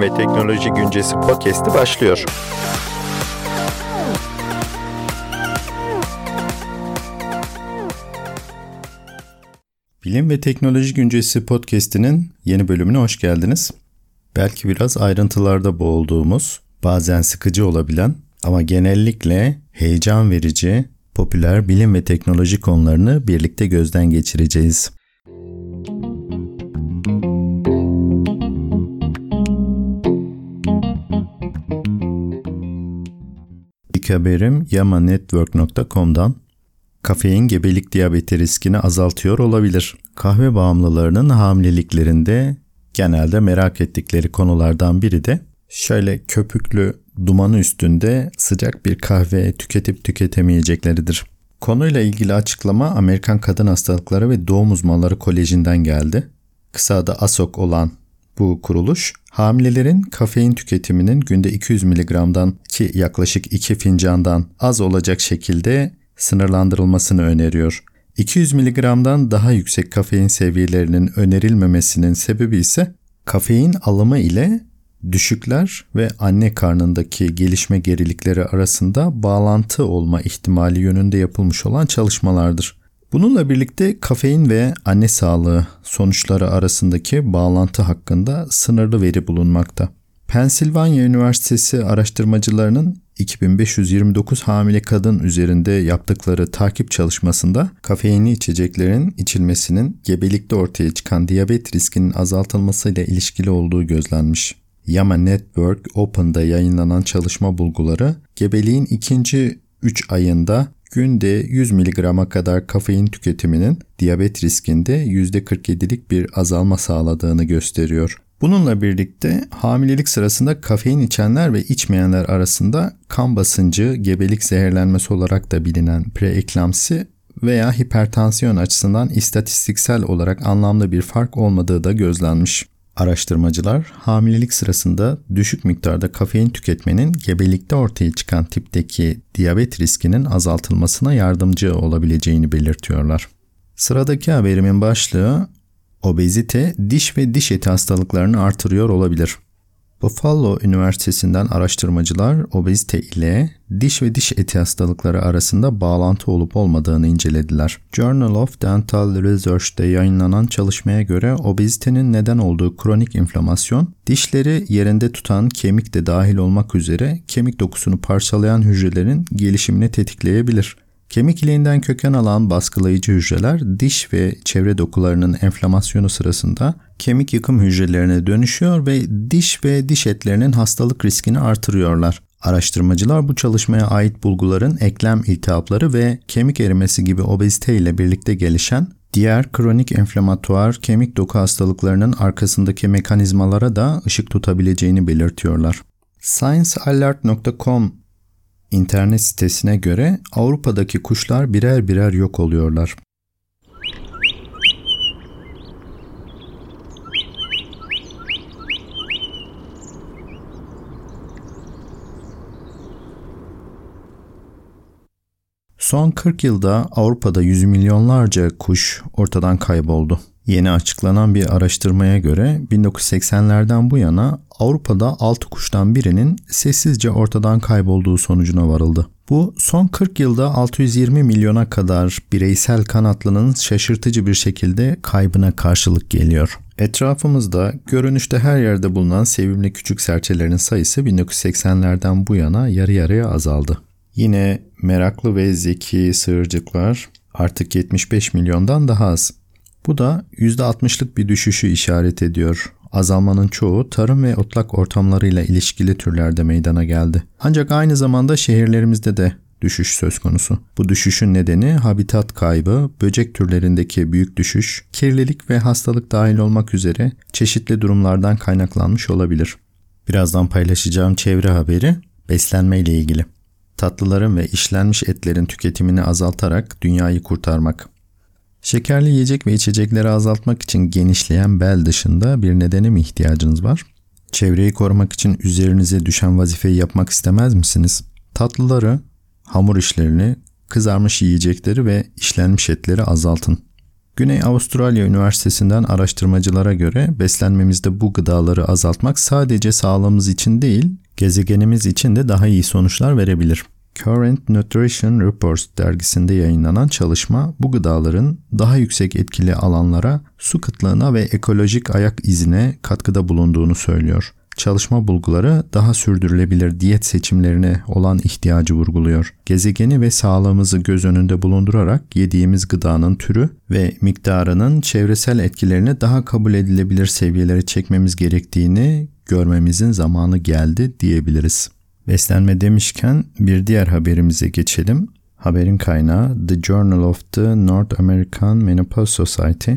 Bilim ve Teknoloji Güncesi podcast'i başlıyor. Bilim ve Teknoloji Güncesi podcast'inin yeni bölümüne hoş geldiniz. Belki biraz ayrıntılarda boğulduğumuz, bazen sıkıcı olabilen ama genellikle heyecan verici, popüler bilim ve teknoloji konularını birlikte gözden geçireceğiz. İlk haberim yamanetwork.com'dan. Kafein gebelik diyabeti riskini azaltıyor olabilir. Kahve bağımlılarının hamileliklerinde genelde merak ettikleri konulardan biri de şöyle köpüklü dumanı üstünde sıcak bir kahve tüketip tüketemeyecekleridir. Konuyla ilgili açıklama Amerikan Kadın Hastalıkları ve Doğum Uzmanları Koleji'nden geldi. Kısa adı ASOK olan bu kuruluş hamilelerin kafein tüketiminin günde 200 mg'dan ki yaklaşık 2 fincandan az olacak şekilde sınırlandırılmasını öneriyor. 200 mg'dan daha yüksek kafein seviyelerinin önerilmemesinin sebebi ise kafein alımı ile düşükler ve anne karnındaki gelişme gerilikleri arasında bağlantı olma ihtimali yönünde yapılmış olan çalışmalardır. Bununla birlikte kafein ve anne sağlığı sonuçları arasındaki bağlantı hakkında sınırlı veri bulunmakta. Pensilvanya Üniversitesi araştırmacılarının 2529 hamile kadın üzerinde yaptıkları takip çalışmasında kafeinli içeceklerin içilmesinin gebelikte ortaya çıkan diyabet riskinin azaltılmasıyla ilişkili olduğu gözlenmiş. Yama Network Open'da yayınlanan çalışma bulguları gebeliğin ikinci 3 ayında günde 100 mg'a kadar kafein tüketiminin diyabet riskinde %47'lik bir azalma sağladığını gösteriyor. Bununla birlikte hamilelik sırasında kafein içenler ve içmeyenler arasında kan basıncı, gebelik zehirlenmesi olarak da bilinen preeklamsi veya hipertansiyon açısından istatistiksel olarak anlamlı bir fark olmadığı da gözlenmiş. Araştırmacılar hamilelik sırasında düşük miktarda kafein tüketmenin gebelikte ortaya çıkan tipteki diyabet riskinin azaltılmasına yardımcı olabileceğini belirtiyorlar. Sıradaki haberimin başlığı obezite diş ve diş eti hastalıklarını artırıyor olabilir. Buffalo Üniversitesi'nden araştırmacılar obezite ile diş ve diş eti hastalıkları arasında bağlantı olup olmadığını incelediler. Journal of Dental Research'te yayınlanan çalışmaya göre obezitenin neden olduğu kronik inflamasyon, dişleri yerinde tutan kemik de dahil olmak üzere kemik dokusunu parçalayan hücrelerin gelişimini tetikleyebilir. Kemik iliğinden köken alan baskılayıcı hücreler diş ve çevre dokularının enflamasyonu sırasında kemik yıkım hücrelerine dönüşüyor ve diş ve diş etlerinin hastalık riskini artırıyorlar. Araştırmacılar bu çalışmaya ait bulguların eklem iltihapları ve kemik erimesi gibi obezite ile birlikte gelişen diğer kronik enflamatuar kemik doku hastalıklarının arkasındaki mekanizmalara da ışık tutabileceğini belirtiyorlar. ScienceAlert.com internet sitesine göre Avrupa'daki kuşlar birer birer yok oluyorlar. Son 40 yılda Avrupa'da yüz milyonlarca kuş ortadan kayboldu. Yeni açıklanan bir araştırmaya göre 1980'lerden bu yana Avrupa'da 6 kuştan birinin sessizce ortadan kaybolduğu sonucuna varıldı. Bu son 40 yılda 620 milyona kadar bireysel kanatlının şaşırtıcı bir şekilde kaybına karşılık geliyor. Etrafımızda görünüşte her yerde bulunan sevimli küçük serçelerin sayısı 1980'lerden bu yana yarı yarıya azaldı. Yine meraklı ve zeki sığırcıklar artık 75 milyondan daha az. Bu da %60'lık bir düşüşü işaret ediyor. Azalmanın çoğu tarım ve otlak ortamlarıyla ilişkili türlerde meydana geldi. Ancak aynı zamanda şehirlerimizde de düşüş söz konusu. Bu düşüşün nedeni habitat kaybı, böcek türlerindeki büyük düşüş, kirlilik ve hastalık dahil olmak üzere çeşitli durumlardan kaynaklanmış olabilir. Birazdan paylaşacağım çevre haberi beslenme ile ilgili. Tatlıların ve işlenmiş etlerin tüketimini azaltarak dünyayı kurtarmak. Şekerli yiyecek ve içecekleri azaltmak için genişleyen bel dışında bir nedene mi ihtiyacınız var? Çevreyi korumak için üzerinize düşen vazifeyi yapmak istemez misiniz? Tatlıları, hamur işlerini, kızarmış yiyecekleri ve işlenmiş etleri azaltın. Güney Avustralya Üniversitesi'nden araştırmacılara göre beslenmemizde bu gıdaları azaltmak sadece sağlığımız için değil, gezegenimiz için de daha iyi sonuçlar verebilir. Current Nutrition Reports dergisinde yayınlanan çalışma bu gıdaların daha yüksek etkili alanlara, su kıtlığına ve ekolojik ayak izine katkıda bulunduğunu söylüyor. Çalışma bulguları daha sürdürülebilir diyet seçimlerine olan ihtiyacı vurguluyor. Gezegeni ve sağlığımızı göz önünde bulundurarak yediğimiz gıdanın türü ve miktarının çevresel etkilerini daha kabul edilebilir seviyelere çekmemiz gerektiğini görmemizin zamanı geldi diyebiliriz. Beslenme demişken bir diğer haberimize geçelim. Haberin kaynağı The Journal of the North American Menopause Society.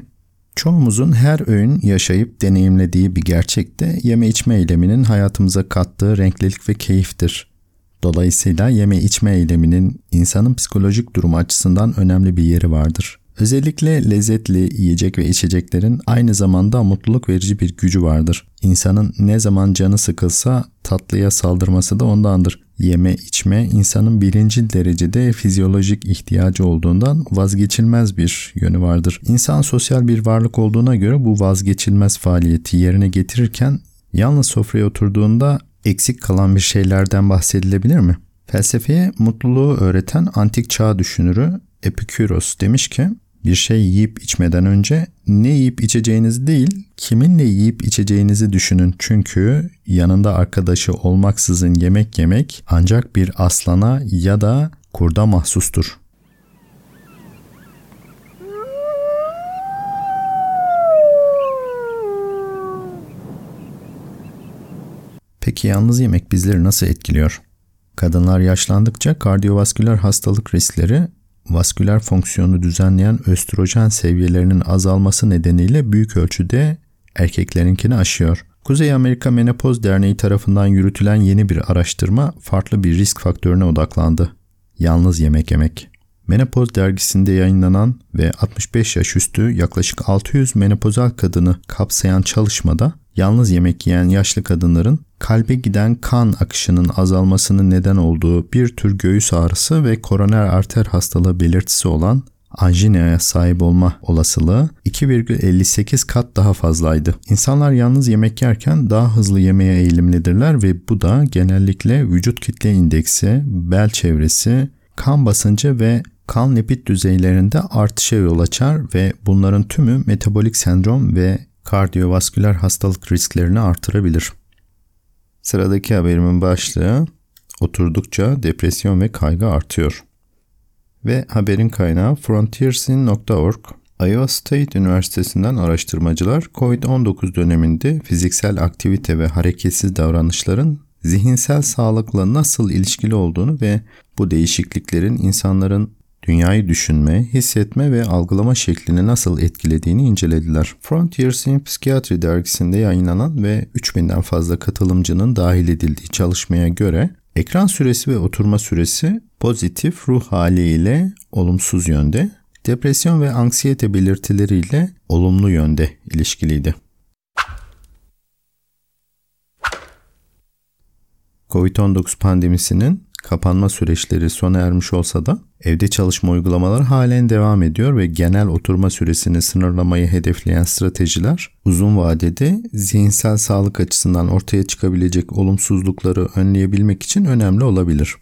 Çoğumuzun her öğün yaşayıp deneyimlediği bir gerçekte yeme içme eyleminin hayatımıza kattığı renklilik ve keyiftir. Dolayısıyla yeme içme eyleminin insanın psikolojik durumu açısından önemli bir yeri vardır. Özellikle lezzetli yiyecek ve içeceklerin aynı zamanda mutluluk verici bir gücü vardır. İnsanın ne zaman canı sıkılsa tatlıya saldırması da ondandır. Yeme içme insanın birinci derecede fizyolojik ihtiyacı olduğundan vazgeçilmez bir yönü vardır. İnsan sosyal bir varlık olduğuna göre bu vazgeçilmez faaliyeti yerine getirirken yalnız sofraya oturduğunda eksik kalan bir şeylerden bahsedilebilir mi? Felsefeye mutluluğu öğreten antik çağ düşünürü Epikuros demiş ki bir şey yiyip içmeden önce ne yiyip içeceğiniz değil, kiminle yiyip içeceğinizi düşünün. Çünkü yanında arkadaşı olmaksızın yemek yemek ancak bir aslana ya da kurda mahsustur. Peki yalnız yemek bizleri nasıl etkiliyor? Kadınlar yaşlandıkça kardiyovasküler hastalık riskleri vasküler fonksiyonu düzenleyen östrojen seviyelerinin azalması nedeniyle büyük ölçüde erkeklerinkini aşıyor. Kuzey Amerika Menopoz Derneği tarafından yürütülen yeni bir araştırma farklı bir risk faktörüne odaklandı. Yalnız yemek yemek. Menopoz dergisinde yayınlanan ve 65 yaş üstü yaklaşık 600 menopozal kadını kapsayan çalışmada yalnız yemek yiyen yaşlı kadınların kalbe giden kan akışının azalmasının neden olduğu bir tür göğüs ağrısı ve koroner arter hastalığı belirtisi olan anjinaya sahip olma olasılığı 2,58 kat daha fazlaydı. İnsanlar yalnız yemek yerken daha hızlı yemeye eğilimlidirler ve bu da genellikle vücut kitle indeksi, bel çevresi, kan basıncı ve kan lipid düzeylerinde artışa yol açar ve bunların tümü metabolik sendrom ve kardiyovasküler hastalık risklerini artırabilir. Sıradaki haberimin başlığı oturdukça depresyon ve kaygı artıyor. Ve haberin kaynağı frontiersin.org. Iowa State Üniversitesi'nden araştırmacılar COVID-19 döneminde fiziksel aktivite ve hareketsiz davranışların zihinsel sağlıkla nasıl ilişkili olduğunu ve bu değişikliklerin insanların dünyayı düşünme, hissetme ve algılama şeklini nasıl etkilediğini incelediler. Frontiers in Psychiatry dergisinde yayınlanan ve 3000'den fazla katılımcının dahil edildiği çalışmaya göre ekran süresi ve oturma süresi pozitif ruh hali ile olumsuz yönde, depresyon ve anksiyete belirtileriyle olumlu yönde ilişkiliydi. Covid-19 pandemisinin kapanma süreçleri sona ermiş olsa da evde çalışma uygulamaları halen devam ediyor ve genel oturma süresini sınırlamayı hedefleyen stratejiler uzun vadede zihinsel sağlık açısından ortaya çıkabilecek olumsuzlukları önleyebilmek için önemli olabilir.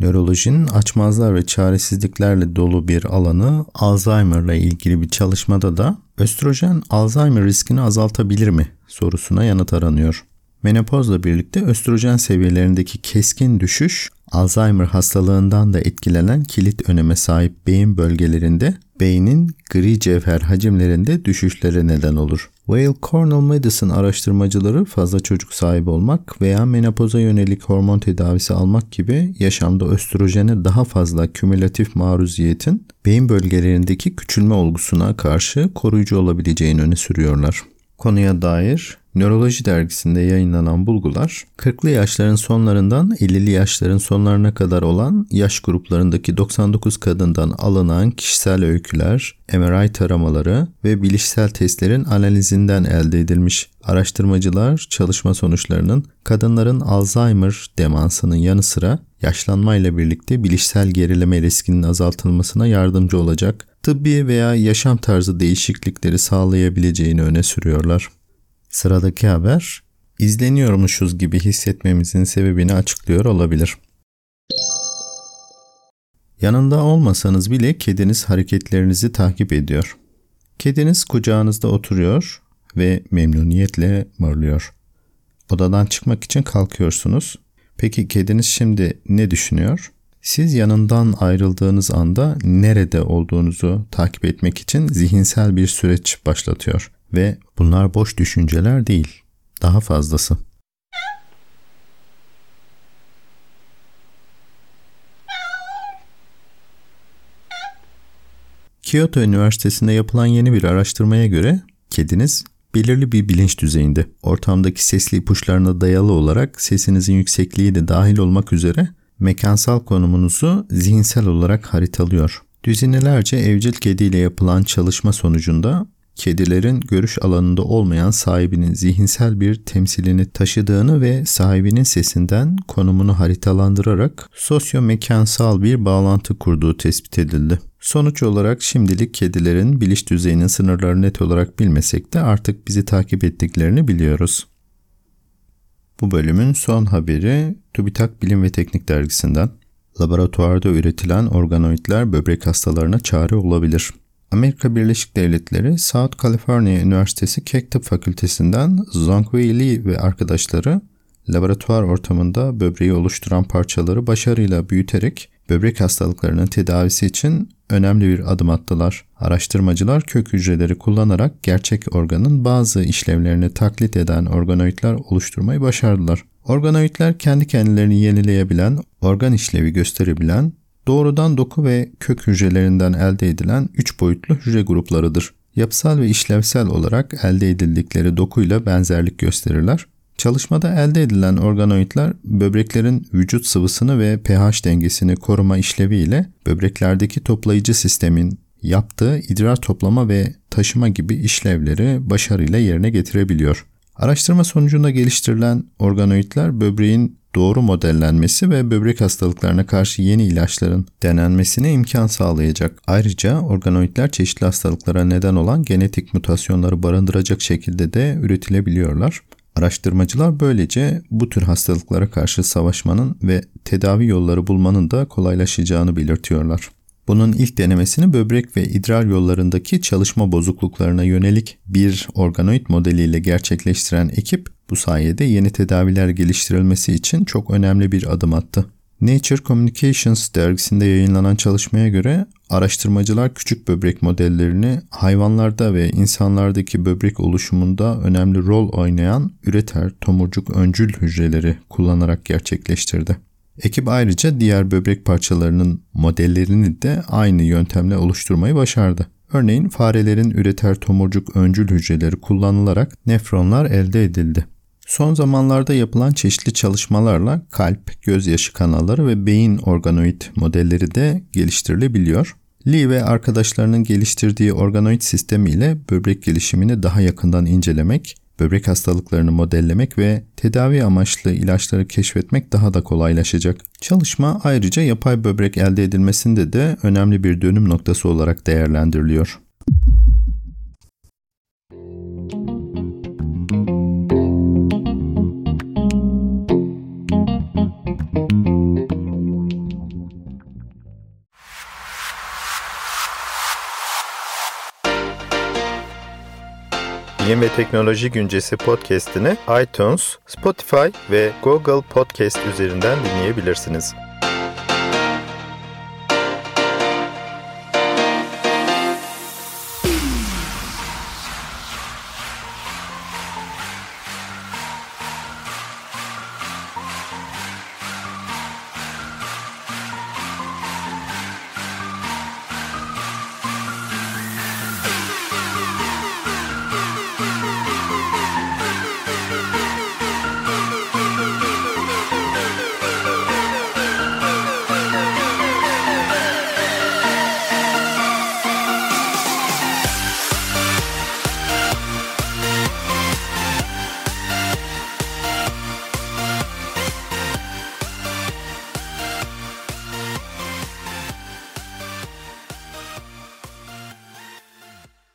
Nörolojinin açmazlar ve çaresizliklerle dolu bir alanı Alzheimer ile ilgili bir çalışmada da östrojen Alzheimer riskini azaltabilir mi sorusuna yanıt aranıyor. Menopozla birlikte östrojen seviyelerindeki keskin düşüş Alzheimer hastalığından da etkilenen kilit öneme sahip beyin bölgelerinde beynin gri cevher hacimlerinde düşüşlere neden olur. Weill Cornell Medicine araştırmacıları fazla çocuk sahibi olmak veya menopoza yönelik hormon tedavisi almak gibi yaşamda östrojene daha fazla kümülatif maruziyetin beyin bölgelerindeki küçülme olgusuna karşı koruyucu olabileceğini öne sürüyorlar. Konuya dair Nöroloji dergisinde yayınlanan bulgular 40'lı yaşların sonlarından 50'li yaşların sonlarına kadar olan yaş gruplarındaki 99 kadından alınan kişisel öyküler, MRI taramaları ve bilişsel testlerin analizinden elde edilmiş. Araştırmacılar çalışma sonuçlarının kadınların Alzheimer demansının yanı sıra yaşlanmayla birlikte bilişsel gerileme riskinin azaltılmasına yardımcı olacak tıbbi veya yaşam tarzı değişiklikleri sağlayabileceğini öne sürüyorlar. Sıradaki haber, izleniyormuşuz gibi hissetmemizin sebebini açıklıyor olabilir. Yanında olmasanız bile kediniz hareketlerinizi takip ediyor. Kediniz kucağınızda oturuyor ve memnuniyetle mırlıyor. Odadan çıkmak için kalkıyorsunuz. Peki kediniz şimdi ne düşünüyor? Siz yanından ayrıldığınız anda nerede olduğunuzu takip etmek için zihinsel bir süreç başlatıyor ve bunlar boş düşünceler değil, daha fazlası. Kyoto Üniversitesi'nde yapılan yeni bir araştırmaya göre kediniz belirli bir bilinç düzeyinde. Ortamdaki sesli ipuçlarına dayalı olarak sesinizin yüksekliği de dahil olmak üzere mekansal konumunuzu zihinsel olarak haritalıyor. Düzinelerce evcil kediyle yapılan çalışma sonucunda kedilerin görüş alanında olmayan sahibinin zihinsel bir temsilini taşıdığını ve sahibinin sesinden konumunu haritalandırarak sosyomekansal bir bağlantı kurduğu tespit edildi. Sonuç olarak şimdilik kedilerin biliş düzeyinin sınırlarını net olarak bilmesek de artık bizi takip ettiklerini biliyoruz. Bu bölümün son haberi TÜBİTAK Bilim ve Teknik Dergisi'nden. Laboratuvarda üretilen organoidler böbrek hastalarına çare olabilir. Amerika Birleşik Devletleri South California Üniversitesi Keck Tıp Fakültesinden Zhongwei Li ve arkadaşları laboratuvar ortamında böbreği oluşturan parçaları başarıyla büyüterek böbrek hastalıklarının tedavisi için önemli bir adım attılar. Araştırmacılar kök hücreleri kullanarak gerçek organın bazı işlevlerini taklit eden organoidler oluşturmayı başardılar. Organoidler kendi kendilerini yenileyebilen, organ işlevi gösterebilen, doğrudan doku ve kök hücrelerinden elde edilen 3 boyutlu hücre gruplarıdır. Yapısal ve işlevsel olarak elde edildikleri dokuyla benzerlik gösterirler. Çalışmada elde edilen organoidler böbreklerin vücut sıvısını ve pH dengesini koruma işleviyle böbreklerdeki toplayıcı sistemin yaptığı idrar toplama ve taşıma gibi işlevleri başarıyla yerine getirebiliyor. Araştırma sonucunda geliştirilen organoidler böbreğin doğru modellenmesi ve böbrek hastalıklarına karşı yeni ilaçların denenmesine imkan sağlayacak. Ayrıca organoidler çeşitli hastalıklara neden olan genetik mutasyonları barındıracak şekilde de üretilebiliyorlar. Araştırmacılar böylece bu tür hastalıklara karşı savaşmanın ve tedavi yolları bulmanın da kolaylaşacağını belirtiyorlar. Bunun ilk denemesini böbrek ve idrar yollarındaki çalışma bozukluklarına yönelik bir organoid modeliyle gerçekleştiren ekip bu sayede yeni tedaviler geliştirilmesi için çok önemli bir adım attı. Nature Communications dergisinde yayınlanan çalışmaya göre araştırmacılar küçük böbrek modellerini hayvanlarda ve insanlardaki böbrek oluşumunda önemli rol oynayan üreter tomurcuk öncül hücreleri kullanarak gerçekleştirdi. Ekip ayrıca diğer böbrek parçalarının modellerini de aynı yöntemle oluşturmayı başardı. Örneğin farelerin üreter tomurcuk öncül hücreleri kullanılarak nefronlar elde edildi. Son zamanlarda yapılan çeşitli çalışmalarla kalp, gözyaşı kanalları ve beyin organoid modelleri de geliştirilebiliyor. Lee ve arkadaşlarının geliştirdiği organoid sistemi ile böbrek gelişimini daha yakından incelemek, böbrek hastalıklarını modellemek ve tedavi amaçlı ilaçları keşfetmek daha da kolaylaşacak. Çalışma ayrıca yapay böbrek elde edilmesinde de önemli bir dönüm noktası olarak değerlendiriliyor. Teknoloji Güncesi podcast'ini iTunes, Spotify ve Google Podcast üzerinden dinleyebilirsiniz.